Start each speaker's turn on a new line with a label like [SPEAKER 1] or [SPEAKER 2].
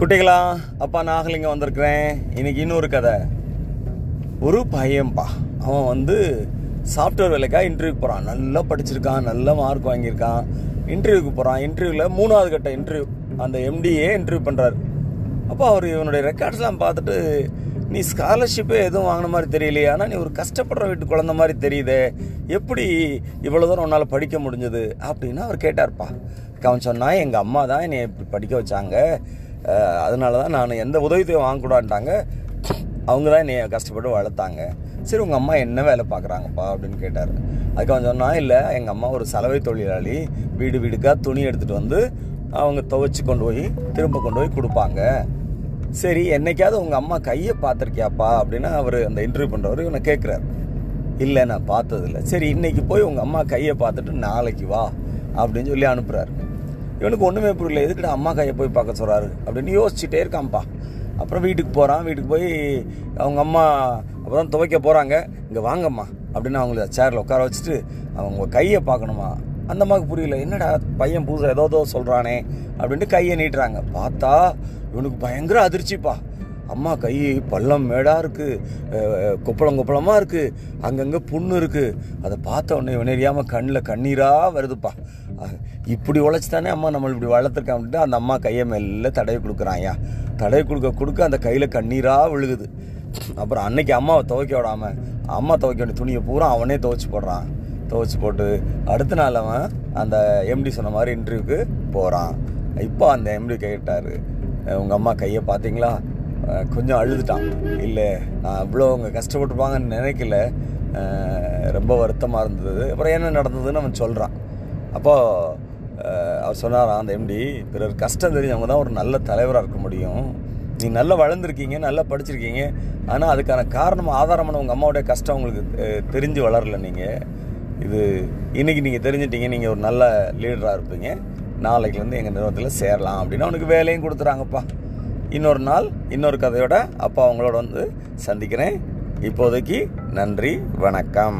[SPEAKER 1] குட்டிகளா அப்பா நாகலிங்கம் வந்திருக்கிறேன். இன்னைக்கு இன்னொரு கதை. ஒரு பையன்பா. அவன் வந்து சாஃப்ட்வேர் வேலைக்காக இன்டர்வியூ போகிறான் நல்லா படிச்சிருக்கான் நல்ல மார்க் வாங்கியிருக்கான். இன்டர்வியூக்கு போகிறான் இன்டர்வியூவில் மூணாவது கட்ட இன்டர்வியூ அந்த எம்டிஏ இன்டர்வியூ பண்ணுறாரு அப்போ அவர் இவனுடைய ரெக்கார்ட்ஸ்லாம் பார்த்துட்டு நீ ஸ்காலர்ஷிப்பே எதுவும் வாங்கின மாதிரி தெரியலையே. ஆனால் நீ ஒரு கஷ்டப்படுற வீட்டு குழந்த மாதிரி தெரியுதே. எப்படி இவ்வளோ தூரம் உன்னால் படிக்க முடிஞ்சது? அப்படின்னு அவர் கேட்டார்ப்பா. அவன் சொன்னால் எங்கள் அம்மா தான் என்னை இப்படி படிக்க வச்சாங்க. அதனால தான் நான் எந்த உதவித்தையும் வாங்கக்கூடாதுட்டாங்க அவங்க தான் என்னை கஷ்டப்பட்டு வளர்த்தாங்க. சரி உங்கள் அம்மா என்ன வேலை பார்க்குறாங்கப்பா அப்படின்னு கேட்டார். அதுக்கு அவன் சொன்னால் இல்லை எங்கள் அம்மா ஒரு சலவை தொழிலாளி. வீடு வீடுக்காக துணி எடுத்துகிட்டு வந்து அவங்க துவைச்சி கொண்டு போய் திரும்ப கொண்டு போய் கொடுப்பாங்க. சரி என்னைக்காவது உங்கள் அம்மா கையை பார்த்துருக்கியாப்பா? அப்படின்னு அவர் அந்த இன்டர்வியூ பண்ணுறவர் இவனை கேட்குறாரு இல்லை நான் பார்த்ததில்ல. சரி இன்னைக்கு போய் உங்கள் அம்மா கையை பார்த்துட்டு நாளைக்கு வா. அப்படின்னு சொல்லி அனுப்புகிறாரு இவனுக்கு ஒன்றுமே புரியல. எதுக்கிட்ட அம்மா கையை போய் பார்க்க சொல்கிறாரு அப்படின்னு யோசிச்சுட்டே இருக்கான்ப்பா. அப்புறம் வீட்டுக்கு போகிறான் வீட்டுக்கு போய் அவங்க அம்மா அப்புறம் தான் துவைக்க போகிறாங்க இங்கே வாங்கம்மா. அப்படின்னு அவங்கள சேரில் உட்கார வச்சுட்டு அவங்க கையை பார்க்கணுமா? அந்த அம்மாவுக்கு புரியல. என்னடா பையன் புதுசாக ஏதோ ஏதோ சொல்கிறானே அப்படின்ட்டு கையை நீட்டுறாங்க. பார்த்தா இவனுக்கு பயங்கர அதிர்ச்சிப்பா. அம்மா கை பள்ளம் மேடாக இருக்குது குப்பளம் குப்பளமாக இருக்குது அங்கங்கே புண்ணு இருக்குது அதை பார்த்த உடனே இவன் கண்ணில் கண்ணீராக வருதுப்பா. இப்படி உழைச்சி தானே அம்மா நம்மளை இப்படி வளர்த்துருக்கான்ட்டு அந்த அம்மா கையை மெல்ல தடவி கொடுக்குறான்யா தடவி கொடுக்க கொடுக்க அந்த கையில் கண்ணீராக விழுகுது. அப்புறம் அன்னைக்கு அம்மாவை துவைக்க விடாமல் அம்மா துவைக்க வேண்டிய துணியை பூரா அவனே துவைச்சி போடுறான். துவைச்சி போட்டு அடுத்த நாள் அவன் அந்த எம்டி சொன்ன மாதிரி இன்டர்வியூக்கு போகிறான் இப்போ அந்த எம்டி கேட்டார் உங்கள் அம்மா கையை பார்த்தீங்களா? கொஞ்சம் அழுதுட்டான். இல்லை நான் அவ்வளோ அவங்க கஷ்டப்பட்டுருப்பாங்கன்னு நினைக்கல. ரொம்ப வருத்தமாக இருந்தது. அப்புறம் என்ன நடந்ததுன்னு அவன் சொல்கிறான் அப்போது அவர் சொன்னாராம் அந்த எம்டி பிறர் கஷ்டம் தெரிஞ்சவங்க தான் ஒரு நல்ல தலைவராக இருக்க முடியும். நீ நல்லா வளர்ந்துருக்கீங்க நல்லா படிச்சிருக்கீங்க. ஆனால் அதுக்கான காரணம் ஆதாரமான உங்கள் அம்மாவுடைய கஷ்டம் உங்களுக்கு தெரிஞ்சு வளரல நீங்கள் இது இன்றைக்கி நீங்கள் தெரிஞ்சிட்டீங்க நீங்கள் ஒரு நல்ல லீடராக இருப்பீங்க. நாளைக்குலேருந்து எங்கள் நிறுவனத்தில் சேரலாம் அப்படின்னு அவனுக்கு வேலையும் கொடுத்துறாங்கப்பா. இன்னொரு நாள் இன்னொரு கதையோட அப்பா அவங்களோட வந்து சந்திக்கிறேன். இப்போதைக்கு நன்றி வணக்கம்.